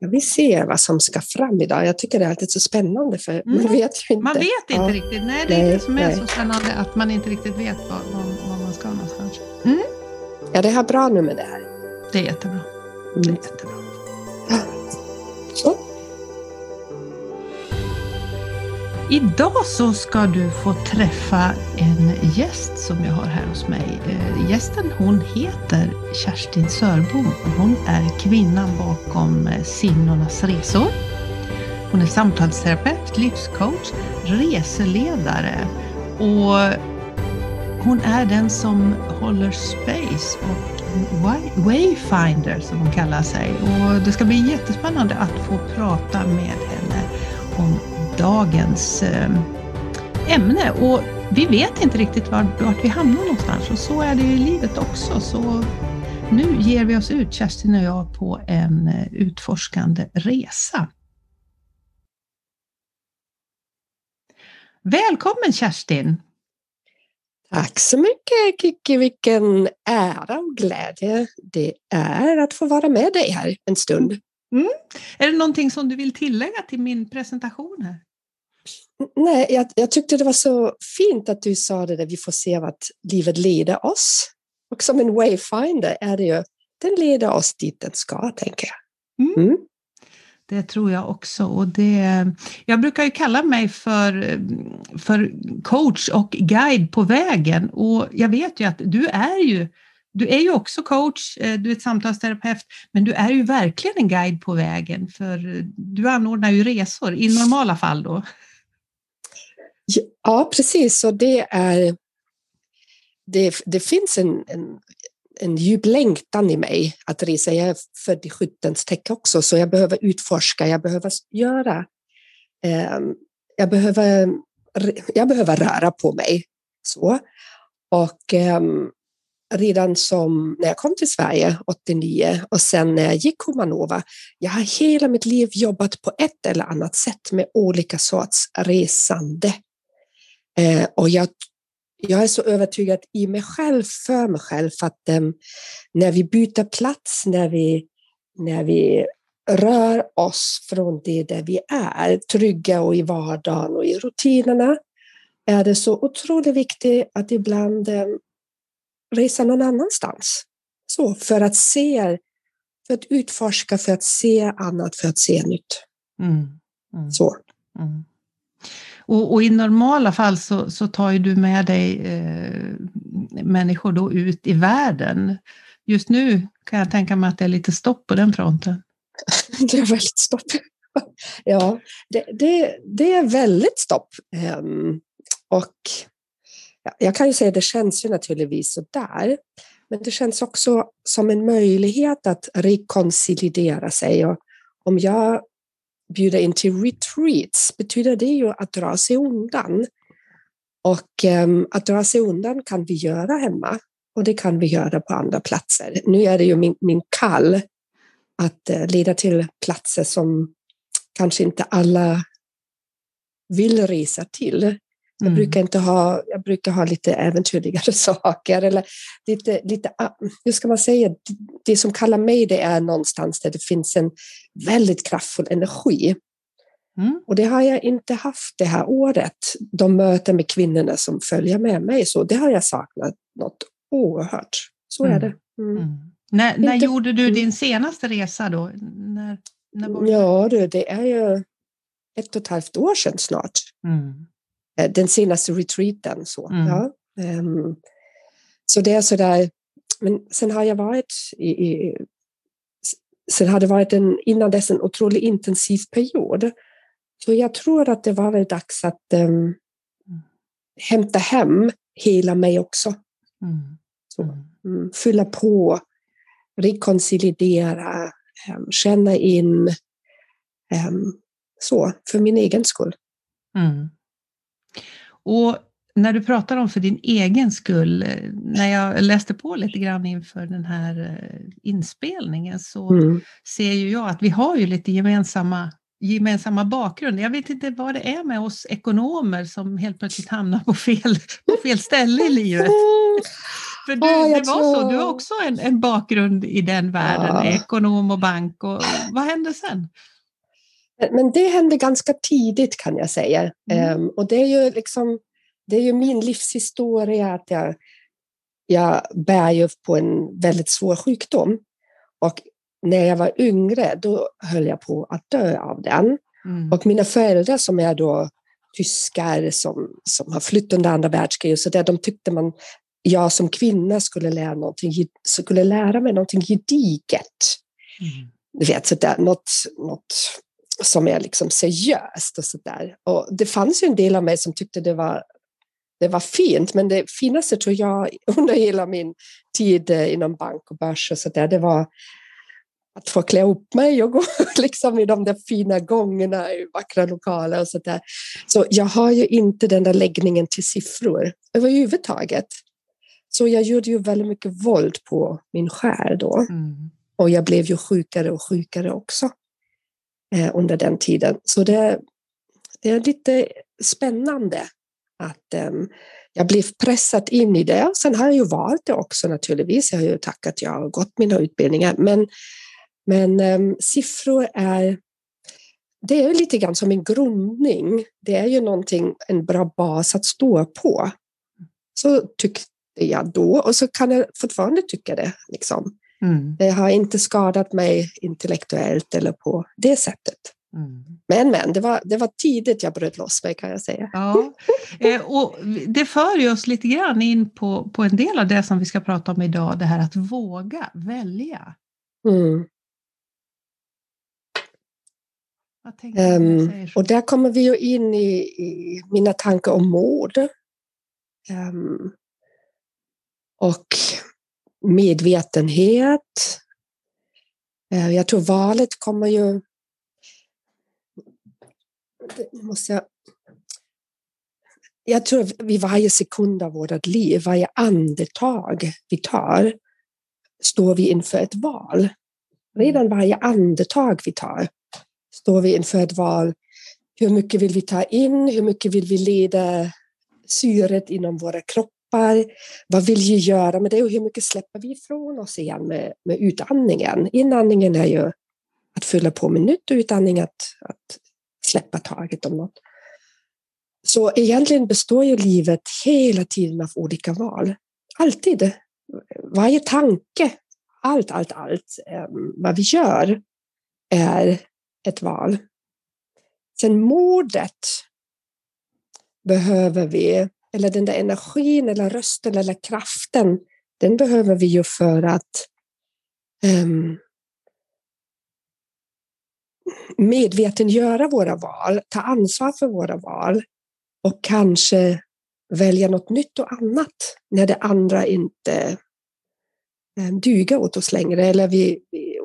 Ja, vi ser vad som ska fram idag. Jag tycker det är alltid så spännande för mm. man vet ju inte. Man vet inte ja. riktigt. Nej, det är nej, det som är nej. så spännande att man inte riktigt vet var, var man ska någonstans. Mm. Ja, det är bra nu med det här. Det är jättebra. Mm. Det är jättebra. Så. Idag så ska du få träffa en gäst som jag har här hos mig. Eh, gästen hon heter Kerstin Sörbom och hon är kvinnan bakom eh, Sinnornas Signornas resor. Hon är samtalsterapeut, livscoach, reseledare och hon är den som håller space och Wayfinder som hon kallar sig. Och det ska bli jättespännande att få prata med henne om dagens eh, ämne. Och vi vet inte riktigt vart, vart vi hamnar någonstans och så är det i livet också. Så nu ger vi oss ut, Kerstin och jag, på en eh, utforskande resa. Välkommen Kerstin! Tack så mycket Kiki, vilken ära och glädje det är att få vara med dig här en stund. Mm. Är det någonting som du vill tillägga till min presentation här? Nej, jag, jag, tyckte det var så fint att du sa det där vi får se vart livet leder oss. Och som en wayfinder är det ju, den leder oss dit den ska, tänker jag. Mm. Mm. Det tror jag också. Och det, jag brukar ju kalla mig för, för coach och guide på vägen och jag vet ju att du är ju du är ju också coach, eh, du är ett samtalsterapeut, men du är ju verkligen en guide på vägen för eh, du anordnar ju resor i normala fall då. Ja, precis. Och det, är, det, det finns en, en, en djup längtan i mig att resa. Jag är född i skyttens täcke också, så jag behöver utforska, jag behöver göra. Eh, jag, behöver, jag behöver röra på mig. Så. Och eh, redan som när jag kom till Sverige 89 och sen när jag gick Humanova, jag har hela mitt liv jobbat på ett eller annat sätt med olika sorts resande. Eh, och jag, jag är så övertygad i mig själv, för mig själv, att eh, när vi byter plats, när vi, när vi rör oss från det där vi är, trygga och i vardagen och i rutinerna, är det så otroligt viktigt att ibland eh, resa någon annanstans. Så, för att se, för att utforska, för att se annat, för att se nytt. Mm. Mm. Så. Mm. Och, och, i normala fall så, så tar ju du med dig eh, människor då ut i världen. Just nu kan jag tänka mig att det är lite stopp på den fronten. det är väldigt stopp. ja, det, det, det, är väldigt stopp. Um, och jag kan ju säga att det känns ju naturligtvis så där. Men det känns också som en möjlighet att rekonsolidera sig. Och om jag bjuder in till retreats betyder det ju att dra sig undan. Och um, att dra sig undan kan vi göra hemma och det kan vi göra på andra platser. Nu är det ju min, min kall att uh, leda till platser som kanske inte alla vill resa till. Jag, mm. brukar inte ha, jag brukar ha lite äventyrligare saker eller lite, lite, ah, hur ska man säga, det som kallar mig det är någonstans där det finns en väldigt kraftfull energi. Mm. Och det har jag inte haft det här året, de möten med kvinnorna som följer med mig, så det har jag saknat något oerhört. Så mm. är det. Mm. mm. När, när inte, gjorde du mm. din senaste resa då? När, när ja, du, det är ju ett och ett halvt år sedan snart. Mm. Eh, den senaste retreaten. Så, mm. ja. Um, så det är sådär, men sen har jag varit i, i sen har det varit en, innan dess en otroligt intensiv period. Så jag tror att det var väl dags att um, hämta hem hela mig också. Mm. Så, mm fylla på, rekonsolidera, um, känna in. Um, så, för min egen skull. Mm. Och när du pratar om för din egen skull, eh, när jag läste på lite grann inför den här eh, inspelningen så mm. ser ju jag att vi har ju lite gemensamma, gemensamma bakgrund. Jag vet inte vad det är med oss ekonomer som helt plötsligt hamnar på fel, på fel ställe i livet. För du, Ja, det var tror- så, du har också en, en bakgrund i den världen, Ja. ekonom och bank. Och, vad hände sen? Men- Men det hände ganska tidigt kan jag säga. Mm. Ehm, och det är ju liksom, det är ju min livshistoria att jag, jag bär ju på en väldigt svår sjukdom. Och när jag var yngre, då höll jag på att dö av den. Mm. Och mina föräldrar som är då tyskar som, som har flytt under andra världskriget, så där, de tyckte man, jag som kvinna skulle lära, någonting, skulle lära mig någonting gediget Mm. du vet, så där, något, något som är liksom seriöst och sådär. Och det fanns ju en del av mig som tyckte det var, det var fint, men det finaste tror jag under hela min tid eh, inom bank och börs och sådär, det var att få klä upp mig och gå liksom i de där fina gångerna i vackra lokaler och sådär. Så jag har ju inte den där läggningen till siffror överhuvudtaget. Så jag gjorde ju väldigt mycket våld på min själ då. Mm. Och jag blev ju sjukare och sjukare också Eh, under den tiden. Så det, det är lite spännande att um, jag blev pressad in i det. Sen har jag ju valt det också naturligtvis. Jag har ju tackat jag har gått mina utbildningar. Men, men um, siffror är det är lite grann som en grundning. Det är ju någonting, en bra bas att stå på. Så tyckte jag då och så kan jag fortfarande tycka det. Liksom. Mm. Det har inte skadat mig intellektuellt eller på det sättet. Mm. Men, men, det var, det var tidigt jag bröt loss mig kan jag säga. Ja, eh, och det för ju oss lite grann in på, på en del av det som vi ska prata om idag, det här att våga välja. Mm. Så? och där kommer vi ju in i, i mina tankar om mord. Ehm, och medvetenhet. Eh, jag tror valet kommer ju... Måste jag... Jag tror vid varje sekund av vårt liv, varje andetag vi tar, står vi inför ett val. Redan varje andetag vi tar står vi inför ett val. Hur mycket vill vi ta in? Hur mycket vill vi leda syret inom våra kroppar? Vad vill vi göra med det och hur mycket släpper vi ifrån oss igen med, med utandningen? Inandningen är ju att fylla på med nytt och utandning att, att släppa taget om något. Så egentligen består ju livet hela tiden av olika val. Alltid. Varje tanke, allt, allt, allt eh, vad vi gör är ett val. Sen modet behöver vi, eller den där energin eller rösten eller kraften, den behöver vi ju för att um, medvetengöra våra val, ta ansvar för våra val och kanske välja något nytt och annat när det andra inte um, duger åt oss längre eller vi, vi,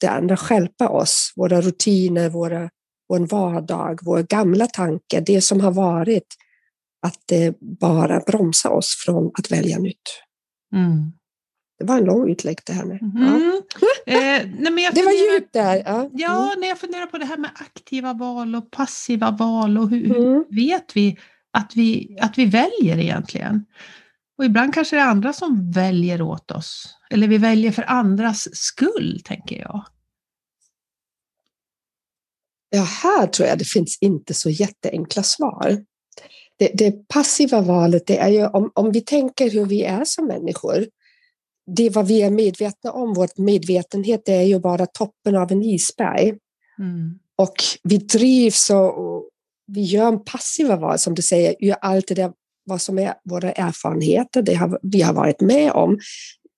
det andra skälpa oss, våra rutiner, våra, vår vardag, vår gamla tanke, det som har varit, att det bara bromsar oss från att välja nytt. Mm. Det var en lång utlägg det här med. Ja. Mm. Eh, nej, Det var djupt där. Ja. Ja, när jag funderar på det här med aktiva val och passiva val och hur, hur Mm. vet vi att, vi att vi väljer egentligen? Och ibland kanske det är andra som väljer åt oss. Eller vi väljer för andras skull, tänker jag. Ja, här tror jag det finns inte så jätteenkla svar. Det, det passiva valet, det är ju om, om vi tänker hur vi är som människor, det vad vi är medvetna om, vår medvetenhet, det är ju bara toppen av en isberg. Mm. Och vi drivs och, vi gör en passiva val, som du säger, gör allt det där vad som är våra erfarenheter, det har, vi har varit med om.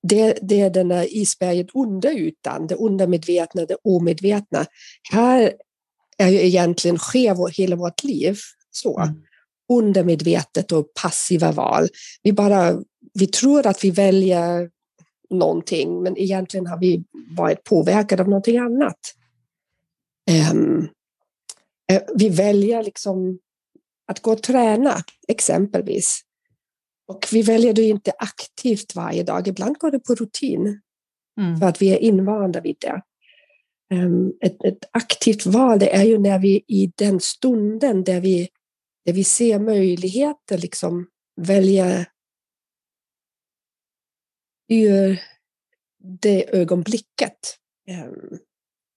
Det, det är den där isberget under ytan, det undermedvetna, det omedvetna. Här är ju egentligen sker vår, hela vårt liv så. Mm. Undermedvetet och passiva val. Vi bara, vi tror att vi väljer någonting, men egentligen har vi varit påverkade av någonting annat. Eh, vi väljer liksom att gå och träna, exempelvis. Och vi väljer det inte aktivt varje dag. Ibland går det på rutin Mm. för att vi är invanda vid det. Ehm, Ett, ett aktivt val det är ju när vi i den stunden där vi, där vi ser möjligheter liksom välja ur det ögonblicket. Eh,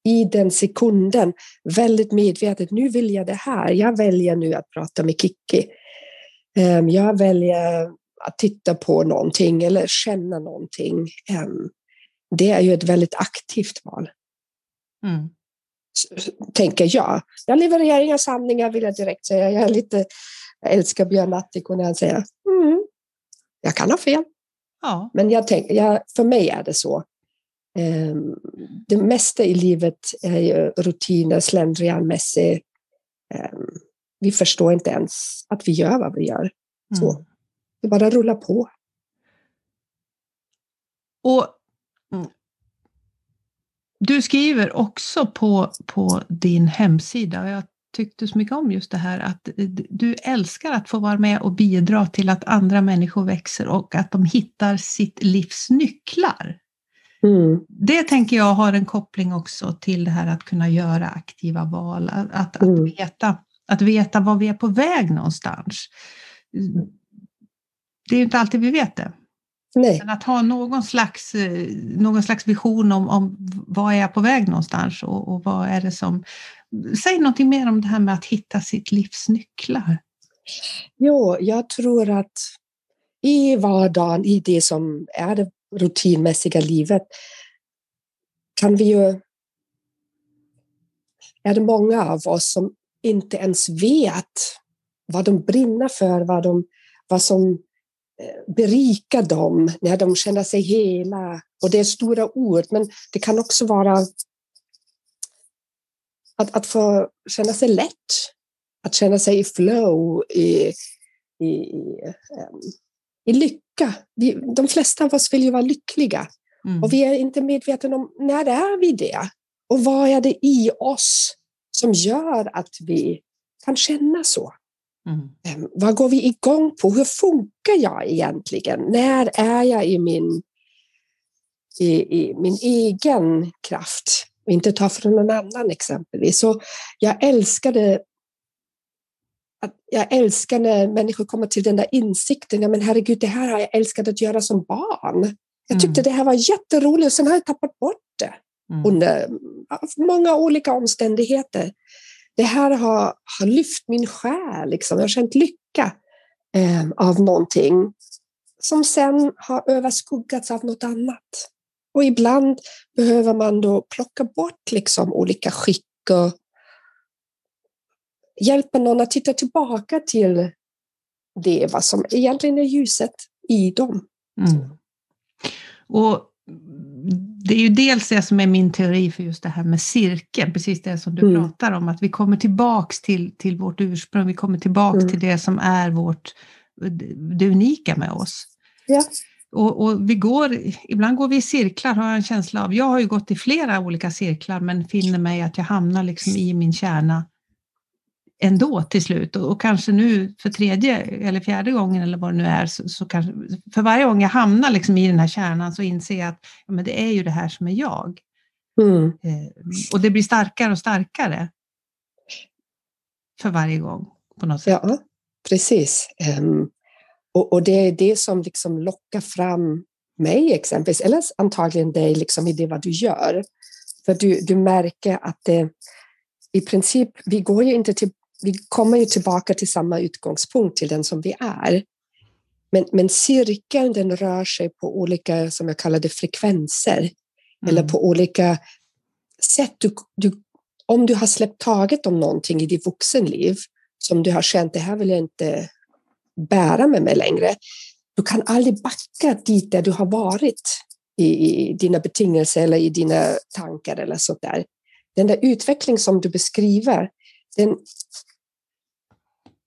I den sekunden, väldigt medvetet, nu vill jag det här. Jag väljer nu att prata med Kikki. Ehm, jag väljer att titta på någonting eller känna någonting. Ehm, det är ju ett väldigt aktivt val. Mm. Tänker jag. Jag levererar inga sanningar vill jag direkt säga. Jag är lite jag älskar Björn Attiko när han säger mm, jag kan ha fel. Ja. Men jag tänk, jag, för mig är det så. Um, det mesta i livet är ju rutiner, slentrianmässigt. Um, vi förstår inte ens att vi gör vad vi gör. Så mm. det bara rullar på. Och du skriver också på, på din hemsida, och jag tyckte så mycket om just det här att du älskar att få vara med och bidra till att andra människor växer och att de hittar sitt livs nycklar. Mm. Det tänker jag har en koppling också till det här att kunna göra aktiva val, att, att, mm. veta, att veta var vi är på väg någonstans. Det är ju inte alltid vi vet det. Nej. Men att ha någon slags, någon slags vision om, om var är jag på väg någonstans och, och vad är det som Säg någonting mer om det här med att hitta sitt livs nycklar. Jo, jag tror att i vardagen, i det som är det rutinmässiga livet, kan vi ju... Är det många av oss som inte ens vet vad de brinner för, vad, de, vad som eh, berikar dem när de känner sig hela. Och det är stora ord, men det kan också vara att, att få känna sig lätt, att känna sig i flow, i, i, i, um, i lycka. Vi, de flesta av oss vill ju vara lyckliga mm. och vi är inte medvetna om när är vi det? Och vad är det i oss som gör att vi kan känna så? Mm. Um, vad går vi igång på? Hur funkar jag egentligen? När är jag i min, i, i min egen kraft? inte ta från någon annan exempelvis. Så jag älskade att jag älskar när människor kommer till den där insikten. Ja, men herregud, det här har jag älskat att göra som barn. Jag tyckte mm. det här var jätteroligt och sen har jag tappat bort det mm. under många olika omständigheter. Det här har, har lyft min själ, liksom. jag har känt lycka eh, av någonting som sen har överskuggats av något annat. Och ibland behöver man då plocka bort liksom olika skick och hjälpa någon att titta tillbaka till det vad som egentligen är ljuset i dem. Mm. Och det är ju dels det som är min teori för just det här med cirkeln, precis det som du mm. pratar om, att vi kommer tillbaks till, till vårt ursprung, vi kommer tillbaks mm. till det som är vårt, det unika med oss. Ja. Och, och, vi går, ibland går vi i cirklar har jag en känsla av. Jag har ju gått i flera olika cirklar men finner mig att jag hamnar liksom i min kärna ändå till slut. Och, och kanske nu för tredje eller fjärde gången eller vad det nu är, så, så kanske, för varje gång jag hamnar liksom i den här kärnan så inser jag att ja, men det är ju det här som är jag. Mm. Eh, och det blir starkare och starkare för varje gång på något sätt. Ja, precis. Um, och, och, det är det som liksom lockar fram mig exempelvis, eller antagligen dig liksom i det vad du gör. För du, du märker att det, i princip, vi går ju inte till, vi kommer ju tillbaka till samma utgångspunkt till den som vi är. Men, men cirkeln den rör sig på olika, som jag kallar det, frekvenser. Mm. Eller på olika sätt. Du, du, om du har släppt taget om någonting i ditt vuxenliv som du har känt, det här vill jag inte bära med mig längre. Du kan aldrig backa dit där du har varit i, i dina betingelser eller i dina tankar eller sånt där. Den där utveckling som du beskriver, den,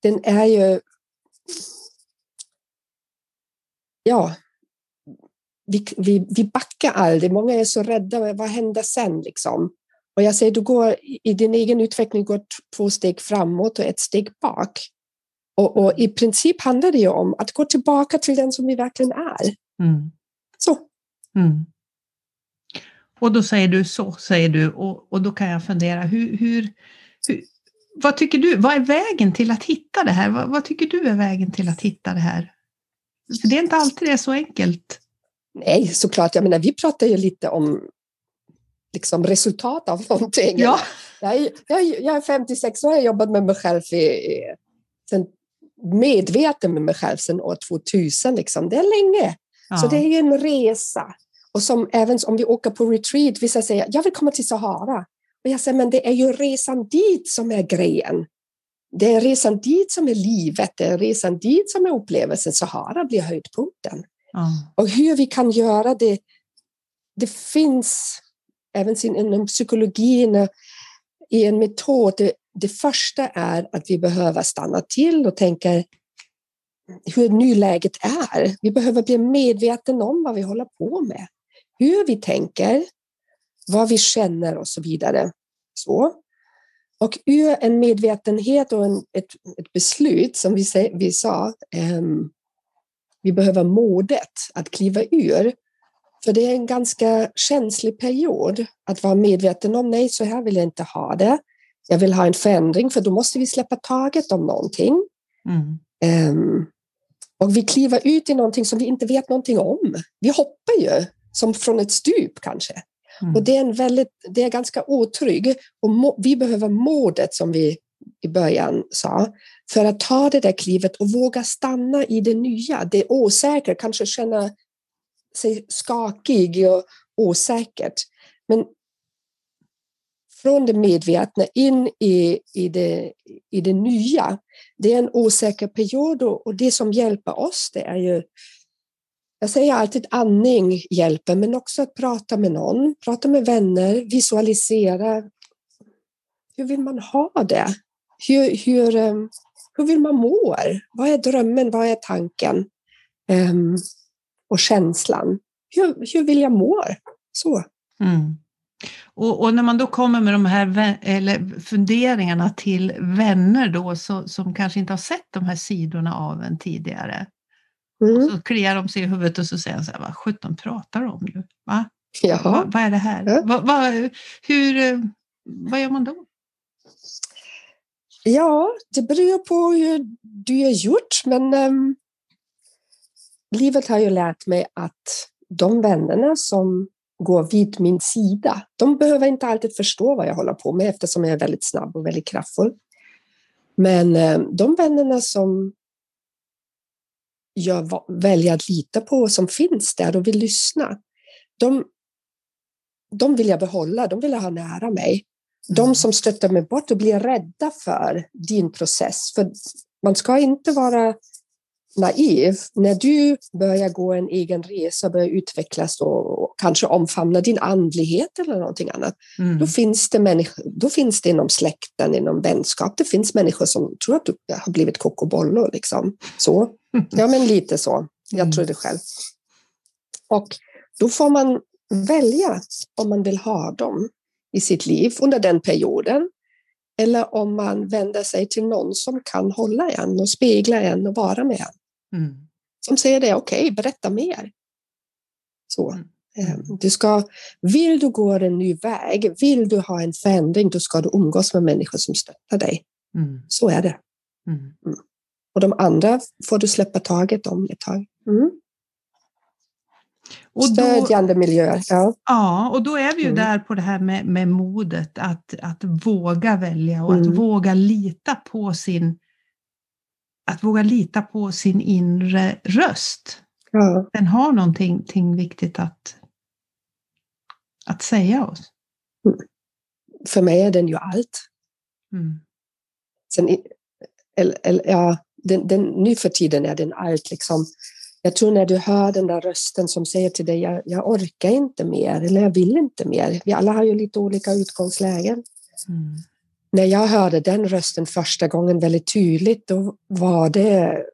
den är ju... Ja, vi, vi, vi backar aldrig. Många är så rädda. Vad händer sen? Liksom? Och jag säger, du går i din egen utveckling går två steg framåt och ett steg bak. Och, och, i princip handlar det ju om att gå tillbaka till den som vi verkligen är. Mm. Så. Mm. Och då säger du så, säger du, och, och då kan jag fundera, hur, hur, hur, vad tycker du, vad är vägen till att hitta det här? Vad, vad, tycker du är vägen till att hitta det här? För det är inte alltid det är så enkelt. Nej, såklart. Jag menar, vi pratar ju lite om liksom, resultat av någonting. Ja. Jag, är, jag, jag är 56 år, jag har jobbat med mig själv i, sen, medveten med mig själv sedan år 2000. Liksom. Det är länge. Ja. Så det är en resa. Och som även om vi åker på retreat, vissa säger jag vill komma till Sahara. Och jag säger men det är ju resan dit som är grejen. Det är resan dit som är livet, det är resan dit som är upplevelsen. Sahara blir höjdpunkten. Mm. Och hur vi kan göra det, det finns även inom psykologin i en metod. Det, det första är att vi behöver stanna till och tänka hur nuläget är. Vi behöver bli medvetna om vad vi håller på med, hur vi tänker, vad vi känner och så vidare. Så. Och ur en medvetenhet och en, ett, ett beslut, som vi, vi sa, um, vi behöver modet att kliva ur. För det är en ganska känslig period att vara medveten om, nej, så här vill jag inte ha det. Jag vill ha en förändring, för då måste vi släppa taget om någonting. Mm. Um, och vi kliver ut i någonting som vi inte vet någonting om. Vi hoppar ju som från ett stup kanske. Mm. Och det är, en väldigt, det är ganska otrygg och må, vi behöver modet som vi i början sa, för att ta det där klivet och våga stanna i det nya, det osäkra, kanske känna sig skakig och osäkert. Men från det medvetna in i, i, det, i det nya, det är en osäker period och det som hjälper oss det är ju jag säger alltid andning hjälper, men också att prata med någon, prata med vänner, visualisera. Hur vill man ha det? Hur, hur, eh, hur vill man må? Vad är drömmen? Vad är tanken? Um, och känslan. Hur, hur vill jag må? Så. Mm. Och, och, när man då kommer med de här eller funderingarna till vänner då så, som kanske inte har sett de här sidorna av en tidigare. Mm. Och så kliar de sig i huvudet och så säger de så här, vad sjutton pratar de om nu? Va? Va, vad är det här? Ja. Va, va, hur, eh, vad gör man då? Ja, det beror på hur du har gjort, men um, livet har ju lärt mig att de vännerna som går vid min sida, de behöver inte alltid förstå vad jag håller på med eftersom jag är väldigt snabb och väldigt kraftfull. Men um, de vännerna som jag väljer att lita på som finns där och vill lyssna. De, de vill jag behålla, de vill jag ha nära mig. De mm. som stöttar mig bort och blir rädda för din process. För man ska inte vara naiv. När du börjar gå en egen resa, börjar utvecklas och kanske omfamna din andlighet eller någonting annat, mm. då, finns det människor, då finns det inom släkten, inom vänskap, det finns människor som tror att du har blivit kokobollo. Liksom. Så. Ja, men lite så. Jag mm. tror det själv. Och då får man välja om man vill ha dem i sitt liv under den perioden. Eller om man vänder sig till någon som kan hålla en och spegla en och vara med en. Mm. Som säger det, okej, okay, berätta mer. Så. Mm. Ehm, du ska, vill du gå en ny väg, vill du ha en förändring, då ska du umgås med människor som stöttar dig. Mm. Så är det. Och de andra får du släppa taget om ett tag. Mm. Och då, Stödjande miljöer. Ja. ja, och då är vi ju mm. där på det här med, med modet att, att våga välja och mm. att våga lita på sin att våga lita på sin inre röst. Ja. Den har någonting, någonting viktigt att, att säga oss. Mm. För mig är den ju allt. Mm. Sen, eller, eller, ja, den, den, nu för tiden är den allt. Liksom. Jag tror när du hör den där rösten som säger till dig, jag, jag orkar inte mer eller jag vill inte mer. Vi alla har ju lite olika utgångslägen. Mm. När jag hörde den rösten första gången väldigt tydligt, då var det,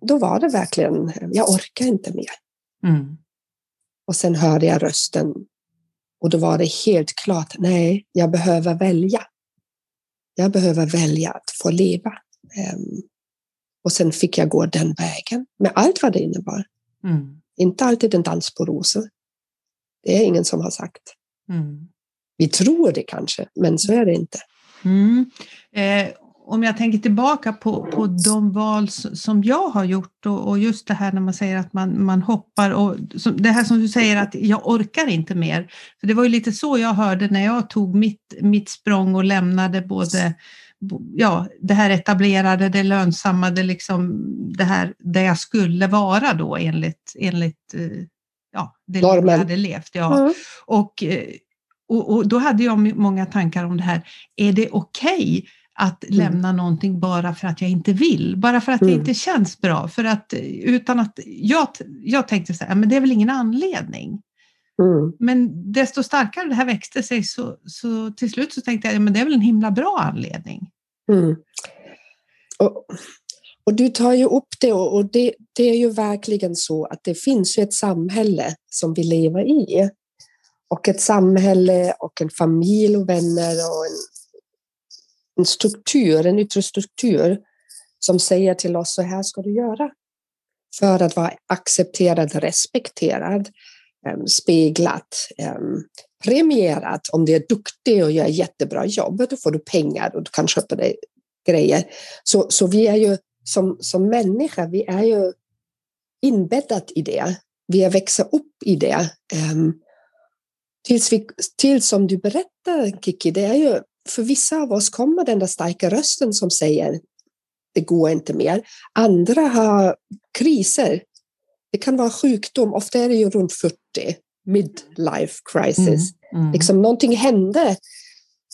då var det verkligen, jag orkar inte mer. Mm. Och sen hörde jag rösten och då var det helt klart, nej, jag behöver välja. Jag behöver välja att få leva. Um, och sen fick jag gå den vägen med allt vad det innebar. Mm. Inte alltid en dans på rosor. Det är ingen som har sagt. Mm. Vi tror det kanske, men så är det inte. Mm. Eh, om jag tänker tillbaka på, på de val som jag har gjort och, och just det här när man säger att man, man hoppar och det här som du säger att jag orkar inte mer. För det var ju lite så jag hörde när jag tog mitt, mitt språng och lämnade både ja, det här etablerade, det lönsamma, det, liksom, det här där jag skulle vara då enligt, enligt eh, ja, det liv jag hade levt. Ja. Mm. Och, eh, och, och, då hade jag många tankar om det här, är det okej okay att mm. lämna någonting bara för att jag inte vill, bara för att mm. det inte känns bra. För att, utan att, jag, jag tänkte så här, men det är väl ingen anledning. Mm. Men desto starkare det här växte sig så, så till slut så tänkte jag, men det är väl en himla bra anledning. Mm. Och, och, du tar ju upp det och det, det, är ju verkligen så att det finns ju ett samhälle som vi lever i. Och ett samhälle och en familj och vänner och en en struktur, en yttre struktur som säger till oss så här ska du göra. För att vara accepterad, respekterad, Ehm, speglat, ehm, premierat. Om du är duktig och gör jättebra jobb, då får du pengar och du kan köpa dig grejer. Så, så vi är ju som, som människa, vi är ju inbäddat i det. Vi har växt upp i det. Ehm, tills, vi, tills som du berättar, Kiki, det är ju för vissa av oss kommer den där starka rösten som säger det går inte mer. Andra har kriser. Det kan vara sjukdom, ofta är det ju runt 40, midlife crisis. Mm, mm. Liksom någonting hände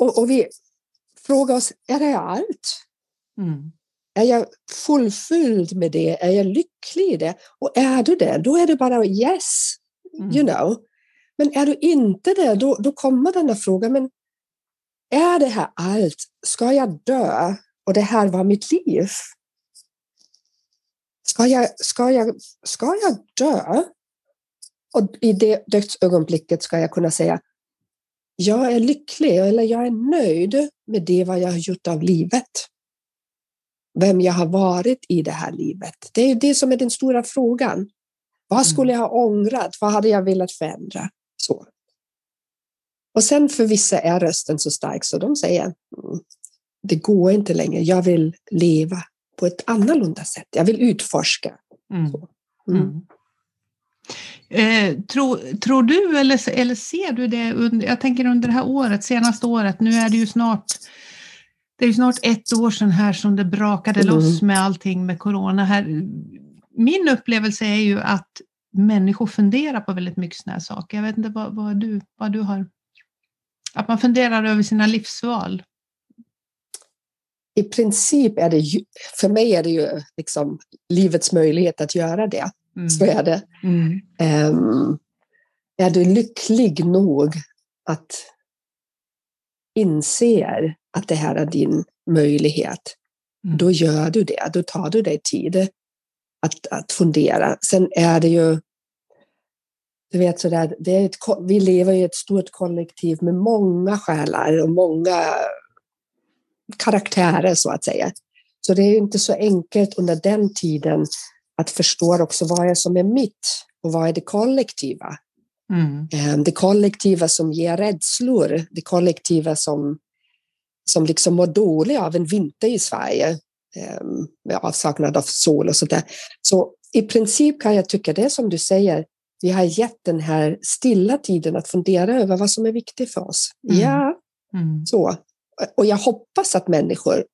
och, och, vi frågar oss, är det allt? Mm. Är jag fullfylld med det? Är jag lycklig i det? Och är du det, då är det bara yes, you mm. know. Men är du inte det, då, då kommer den där frågan, men är det här allt? Ska jag dö och det här var mitt liv? Ska jag, ska jag, ska jag dö? Och i det dödsögonblicket ska jag kunna säga jag är lycklig eller jag är nöjd med det vad jag har gjort av livet. Vem jag har varit i det här livet. Det är det som är den stora frågan. Vad mm. skulle jag ha ångrat? Vad hade jag velat förändra? Så. Och sen för vissa är rösten så stark så de säger mm, det går inte längre. Jag vill leva på ett annorlunda sätt. Jag vill utforska. Mm. Mm. Eh, tror, tror du eller, eller ser du det under, jag tänker under det här året, senaste året, nu är det ju snart det är ju snart ett år sedan här som det brakade mm. loss med allting med corona. Här. Min upplevelse är ju att människor funderar på väldigt mycket sådana här saker. Jag vet inte vad, vad, du, vad du har att man funderar över sina livsval. I princip är det ju, för mig är det ju liksom livets möjlighet att göra det. Mm. Så är det. Mm. Um, är du lycklig nog att inse att det här är din möjlighet, mm. då gör du det. Då tar du dig tid att, att fundera. Sen är det ju du vet sådär, det är ett, vi lever i ett stort kollektiv med många själar och många karaktärer så att säga. Så det är inte så enkelt under den tiden att förstå också vad är som är mitt och vad är det kollektiva. Mm. Ehm, det kollektiva som ger rädslor, det kollektiva som, som liksom mår dåligt av en vinter i Sverige ehm, med avsaknad av sol och sådär. Så i princip kan jag tycka det som du säger, vi har gett den här stilla tiden att fundera över vad som är viktigt för oss. Mm. Ja, mm. så. Och jag hoppas att människor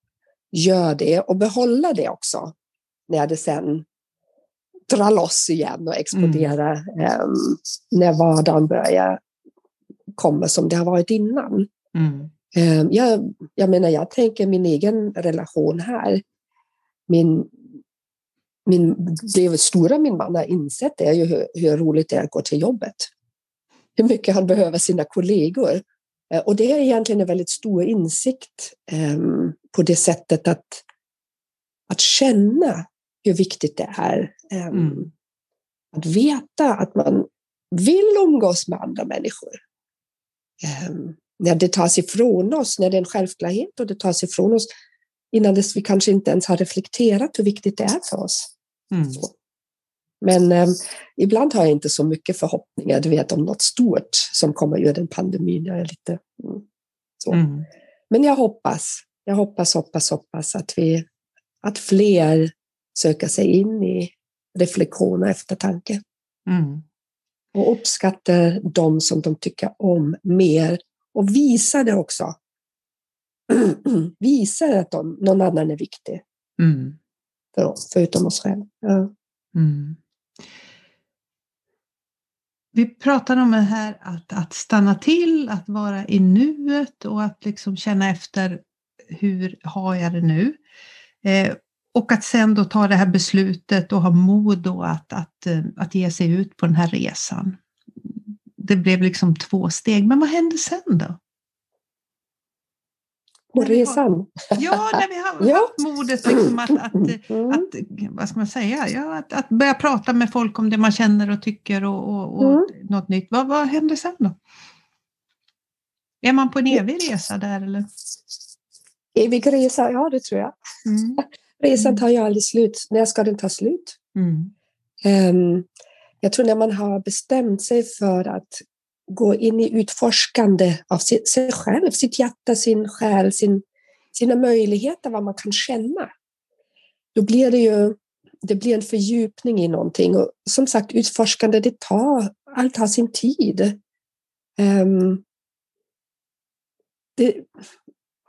gör det och behåller det också när det sen drar loss igen och exploderar mm. um, när vardagen börjar komma som det har varit innan. Mm. Um, jag, jag menar, jag tänker min egen relation här. Min, min, det stora min man har insett är ju hur, hur roligt det är att gå till jobbet. Hur mycket han behöver sina kollegor. Eh, och det är egentligen en väldigt stor insikt um, på det sättet att, att känna hur viktigt det är. Um, mm. Att veta att man vill umgås med andra människor. Um, när det tas ifrån oss, när det är en självklarhet och det tas ifrån oss innan dess vi kanske inte ens har reflekterat hur viktigt det är för oss. Mm. Men eh, ibland har jag inte så mycket förhoppningar, du vet, om något stort som kommer ur den pandemin. Jag är lite mm, så. Mm. Men jag hoppas, jag hoppas, hoppas, hoppas att, vi, att fler söker sig in i reflektion och eftertanke. Mm. Och uppskattar de som de tycker om mer och visar det också. visar att de, någon annan är viktig mm. för oss, förutom oss själva. Ja. Mm. Vi pratar om det här att, att stanna till, att vara i nuet och att liksom känna efter hur har jag det nu? Eh, och att sen då ta det här beslutet och ha mod då att, att, eh, att ge sig ut på den här resan. Det blev liksom två steg, men vad hände sen då? På resan? ja, när vi har ja. haft modet liksom att, att, mm. att, vad ska man säga, ja, att, att börja prata med folk om det man känner och tycker och, och, och mm. något nytt. Vad, vad hände sen då? Är man på en evig resa där eller? Evig resa, ja det tror jag. Mm. Resan tar ju aldrig slut. När ska den ta slut? Mm. Um, jag tror när man har bestämt sig för att gå in i utforskande av sig själv, sitt hjärta, sin själ, sin, sina möjligheter, vad man kan känna. Då blir det ju det blir en fördjupning i någonting. Och som sagt, utforskande, det tar, allt har sin tid. Um, det,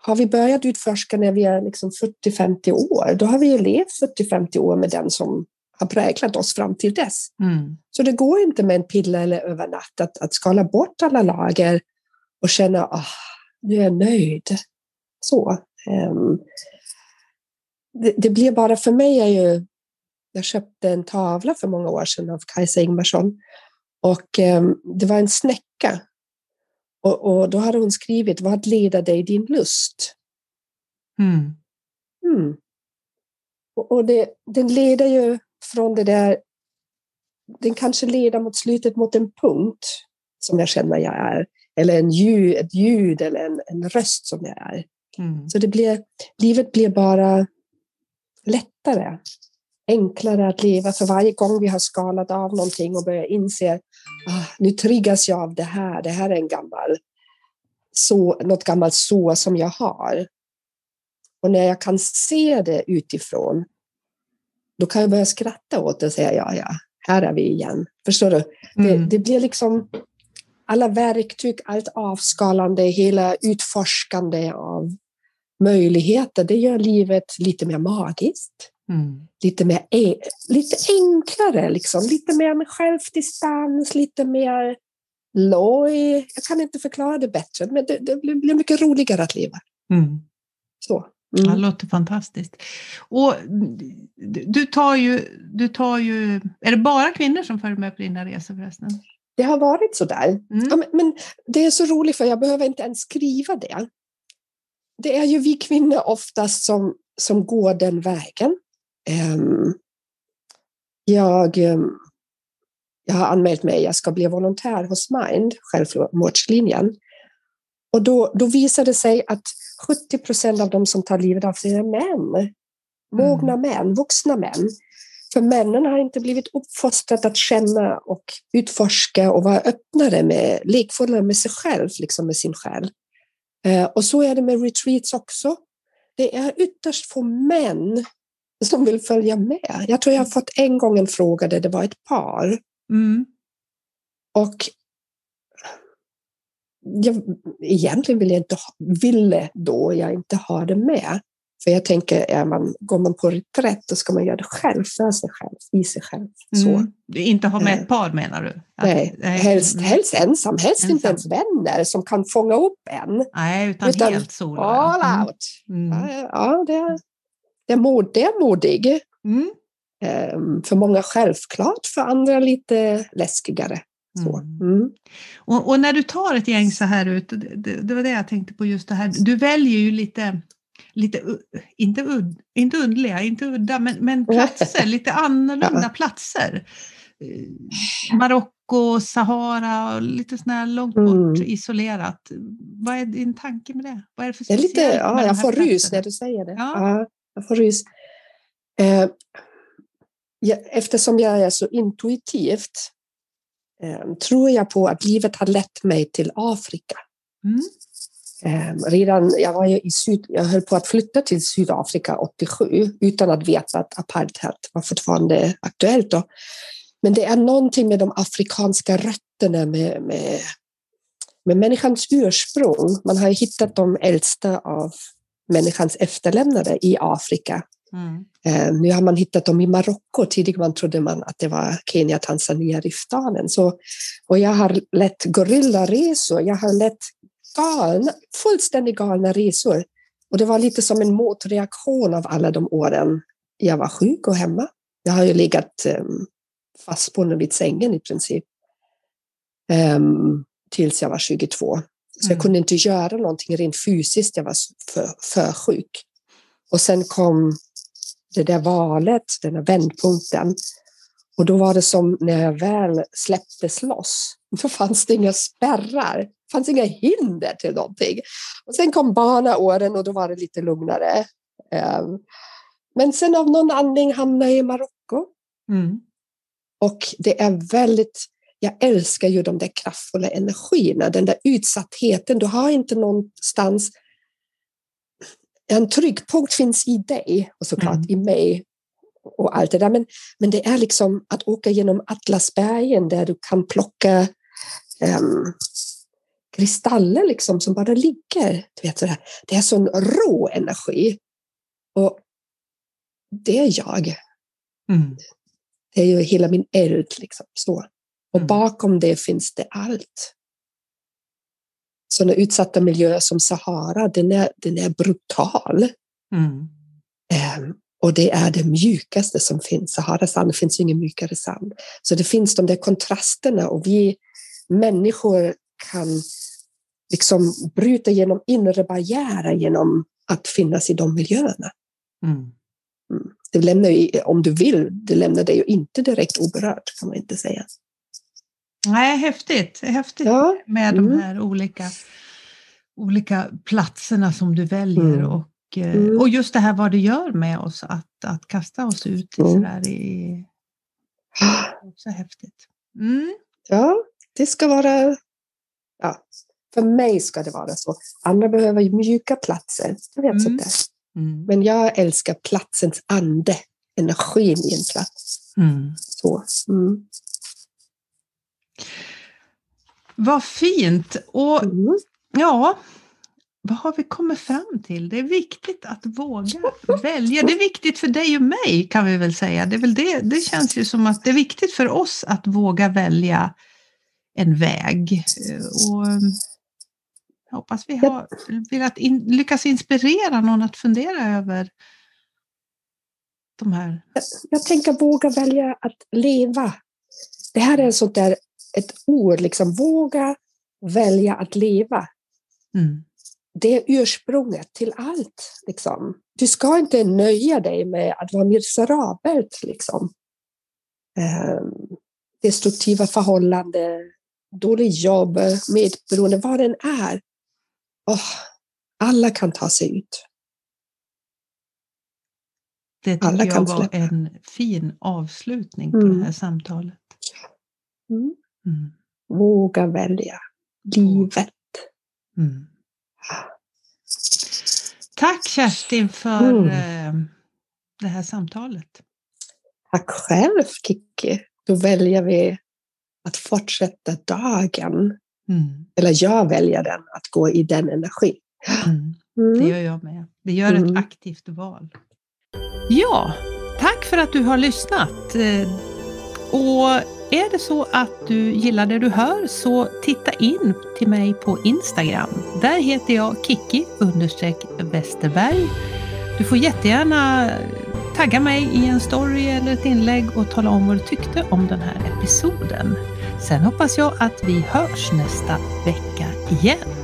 har vi börjat utforska när vi är liksom 40-50 år, då har vi ju levt 40-50 år med den som har präglat oss fram till dess. Mm. Så det går inte med en pilla eller över natt att, att skala bort alla lager och känna att oh, nu är jag nöjd. Så. Um, det, det, blir bara, för mig är ju, jag köpte en tavla för många år sedan av Kajsa Ingmarsson och um, det var en snäcka och, och, då hade hon skrivit, vad leder dig din lust? Mm. Mm. Och, det, den leder ju från det där, den kanske leder mot slutet mot en punkt som jag känner jag är, eller en ljud, ett ljud eller en, en röst som jag är. Mm. Så det blir, livet blir bara lättare, enklare att leva för varje gång vi har skalat av någonting och börjar inse ah, nu triggas jag av det här, det här är en gammal så, något gammalt så som jag har. Och när jag kan se det utifrån då kan jag börja skratta åt det och säga ja, ja, här är vi igen. Förstår du? Mm. Det, det, blir liksom alla verktyg, allt avskalande, hela utforskande av möjligheter, det gör livet lite mer magiskt. Mm. Lite, mer, e, lite enklare, liksom. lite mer med självdistans, lite mer loj. Jag kan inte förklara det bättre, men det, det blir mycket roligare att leva. Mm. Så. Mm. Det låter fantastiskt. Och du tar, ju, du tar ju... Är det bara kvinnor som följer med på dina resor förresten? Det har varit så där. Mm. Ja, men, men, det är så roligt för jag behöver inte ens skriva det. Det är ju vi kvinnor oftast som, som går den vägen. Um, jag, um, jag har anmält mig, jag ska bli volontär hos Mind, självmordslinjen. Och då, då visar det sig att 70 procent av de som tar livet av sig är män. Mogna mm. män, vuxna män. För männen har inte blivit uppfostrade att känna och utforska och vara öppnare med, lekfulla med sig själv, liksom med sin själ. Eh, och så är det med retreats också. Det är ytterst få män som vill följa med. Jag tror jag har fått en gång en fråga där det var ett par. Mm. Och jag, egentligen vill jag inte ville då jag inte ha det med. För jag tänker, är man, går man på reträtt då ska man göra det själv, för sig själv, i sig själv. Så. Mm. Inte ha med ett par menar du? Att, nej, helst, mm. helst ensam, helst ensam. inte ens vänner som kan fånga upp en. Nej, utan, utan helt solo. All mm. out. Mm. Ja, det, det, är mod, det är modig. Mm. Um, för många självklart, för andra lite läskigare. Mm. Mm. Och, och, när du tar ett gäng så här ut, det, det, var det jag tänkte på just det här, du väljer ju lite, lite inte, udd, inte undliga, inte udda, men, men platser, lite annorlunda ja. platser. Eh, Marocko, Sahara, lite sådär långt bort, mm. isolerat. Vad är din tanke med det? Vad är det för det är lite, ja, Jag får rys när du säger det. Ja. ja jag får rys. Eh, ja, eftersom jag är så intuitivt tror jag på att livet har lett mig till Afrika. Mm. Eh, redan, jag, var i syd, jag höll på att flytta till Sydafrika 87 utan att veta att apartheid var fortfarande aktuellt. Då. Men det är någonting med de afrikanska rötterna, med, med, med människans ursprung. Man har hittat de äldsta av människans efterlämnade i Afrika. Mm. Eh, nu har man hittat dem i Marocko. Tidigare trodde man att det var Kenya, Tanzania, Riftdalen. Så, och jag har lett gorillaresor. Jag har lett galna, fullständigt galna resor. Och det var lite som en motreaktion av alla de åren jag var sjuk och hemma. Jag har ju legat um, fastbunden vid sängen i princip. Um, tills jag var 22. Så mm. jag kunde inte göra någonting rent fysiskt, jag var för, för sjuk. Och sen kom det där valet, den där vändpunkten. Och då var det som när jag väl släpptes loss, då fanns det inga spärrar, det fanns inga hinder till någonting. Och sen kom barnaåren och då var det lite lugnare. Ehm, men sen av någon anledning hamnade jag i Marocko. Mm. Och det är väldigt, jag älskar ju de där kraftfulla energierna, den där utsattheten. Du har inte någonstans en tryggpunkt finns i dig och såklart mm. i mig och allt det där. Men, men det är liksom att åka genom Atlasbergen där du kan plocka um, kristaller liksom som bara ligger. Du vet, sådär. Det är sån rå energi. Och det är jag. Mm. Det är ju hela min eld. Liksom, så. Och mm. bakom det finns det allt sådana utsatta miljöer som Sahara, den är, den är brutal. Mm. Um, och det är det mjukaste som finns. Saharas sand, det finns ingen mjukare sand. Så det finns de där kontrasterna och vi människor kan liksom bryta genom inre barriärer genom att finnas i de miljöerna. Mm. mm. Det lämnar ju, om du vill, det lämnar dig ju inte direkt oberörd kan man inte säga. Nej, häftigt, häftigt ja. med mm. de här olika, olika platserna som du väljer mm. och, eh, mm. och just det här vad det gör med oss att, att kasta oss ut i mm. sådär i... Också häftigt. Mm. Ja, det ska vara... Ja, för mig ska det vara så. Andra behöver mjuka platser. Jag vet mm. inte. Mm. Men jag älskar platsens ande, energin i en plats. Så. Vad fint! Och mm. ja, vad har vi kommit fram till? Det är viktigt att våga välja. Det är viktigt för dig och mig kan vi väl säga. Det, väl det, det känns ju som att det är viktigt för oss att våga välja en väg. Och jag hoppas vi har velat in, lyckas inspirera någon att fundera över de här. Jag, jag tänker våga välja att leva. Det här är en sånt där ett ord, liksom våga välja att leva. Mm. Det är ursprunget till allt. Liksom. Du ska inte nöja dig med att vara miserabelt. Liksom. Um, destruktiva förhållanden, dålig jobb, medberoende, vad den är. Oh, alla kan ta sig ut. Det tycker alla jag var en fin avslutning på mm. det här samtalet. Mm. Mm. Våga välja livet. Mm. Tack Kerstin för mm. Eh, det här samtalet. Tack själv Kiki. Då väljer vi att fortsätta dagen. Mm. Eller jag väljer den, att gå i den energin. Mm. Det gör jag med. Vi gör ett aktivt val. Ja, tack för att du har lyssnat. Eh, och är det så att du gillar det du hör så titta in till mig på Instagram. Där heter jag Kiki Westerberg. Du får jättegärna tagga mig i en story eller ett inlägg och tala om vad du tyckte om den här episoden. Sen hoppas jag att vi hörs nästa vecka igen.